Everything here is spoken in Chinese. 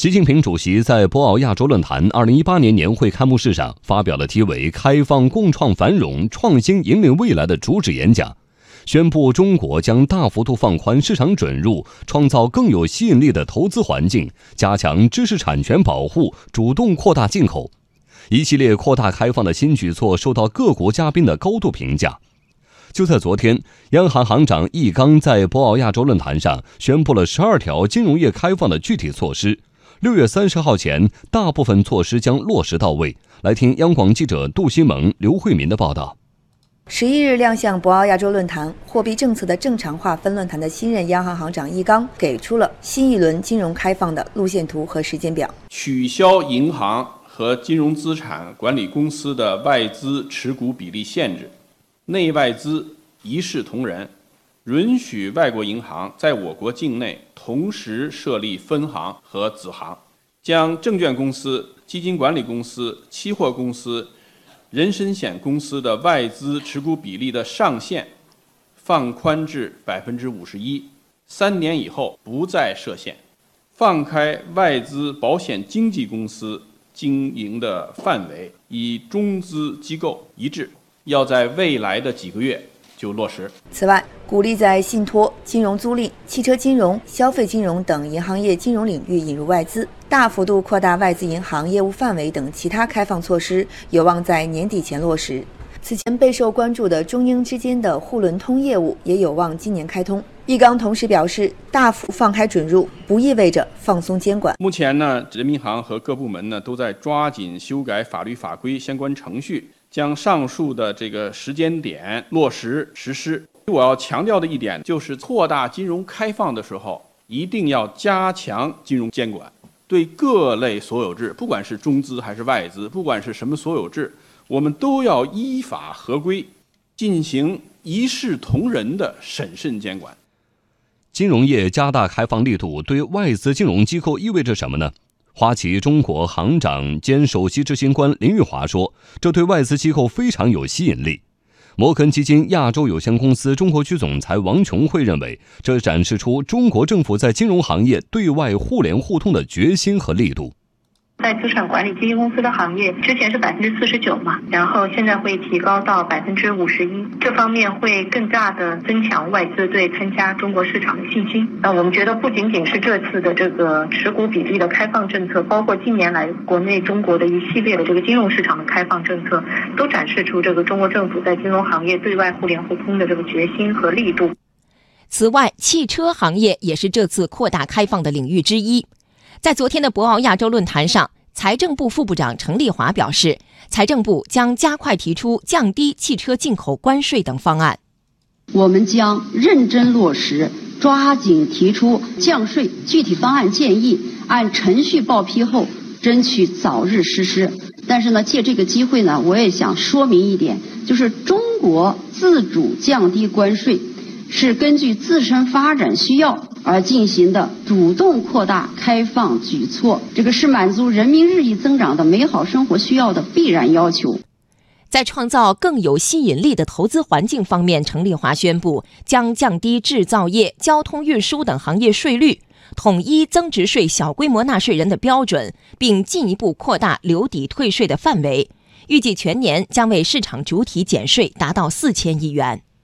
习近平主席在博鳌亚洲论坛二零一八年年会开幕式上发表了题为“开放共创繁荣，创新引领未来”的主旨演讲，宣布中国将大幅度放宽市场准入，创造更有吸引力的投资环境，加强知识产权保护，主动扩大进口。一系列扩大开放的新举措受到各国嘉宾的高度评价。就在昨天，央行行长易纲在博鳌亚洲论坛上宣布了十二条金融业开放的具体措施。六月三十号前，大部分措施将落实到位。来听央广记者杜新萌、刘慧民的报道。十一日亮相博鳌亚洲论坛货币政策的正常化分论坛的新任央行行长易纲给出了新一轮金融开放的路线图和时间表。取消银行和金融资产管理公司的外资持股比例限制。内外资一视同仁，允许外国银行在我国境内同时设立分行和子行，将证券公司、基金管理公司、期货公司、人身险公司的外资持股比例的上限放宽至百分之五十一，三年以后不再设限，放开外资保险经纪公司经营的范围，与中资机构一致。要在未来的几个月就落实。此外，鼓励在信托、金融租赁、汽车金融、消费金融等银行业金融领域引入外资，大幅度扩大外资银行业务范围等其他开放措施，有望在年底前落实。此前备受关注的中英之间的沪伦通业务也有望今年开通。易纲同时表示，大幅放开准入不意味着放松监管。目前呢，人民银行和各部门呢都在抓紧修改法律法规相关程序。将上述的这个时间点落实实施。我要强调的一点就是，扩大金融开放的时候，一定要加强金融监管，对各类所有制，不管是中资还是外资，不管是什么所有制，我们都要依法合规，进行一视同仁的审慎监管。金融业加大开放力度，对外资金融机构意味着什么呢？花旗中国行长兼首席执行官林玉华说：“这对外资机构非常有吸引力。”摩根基金亚洲有限公司中国区总裁王琼会认为，这展示出中国政府在金融行业对外互联互通的决心和力度。在资产管理基金公司的行业，之前是百分之四十九嘛，然后现在会提高到百分之五十一，这方面会更大的增强外资对参加中国市场的信心。那我们觉得不仅仅是这次的这个持股比例的开放政策，包括近年来国内中国的一系列的这个金融市场的开放政策，都展示出这个中国政府在金融行业对外互联互通的这个决心和力度。此外，汽车行业也是这次扩大开放的领域之一。在昨天的博鳌亚洲论坛上，财政部副部长程立华表示，财政部将加快提出降低汽车进口关税等方案。我们将认真落实，抓紧提出降税具体方案建议，按程序报批后，争取早日实施。但是呢，借这个机会呢，我也想说明一点，就是中国自主降低关税，是根据自身发展需要。而进行的主动扩大开放举措，这个是满足人民日益增长的美好生活需要的必然要求。在创造更有吸引力的投资环境方面，程立华宣布将降低制造业、交通运输等行业税率，统一增值税小规模纳税人的标准，并进一步扩大留抵退税的范围。预计全年将为市场主体减税达到四千亿元。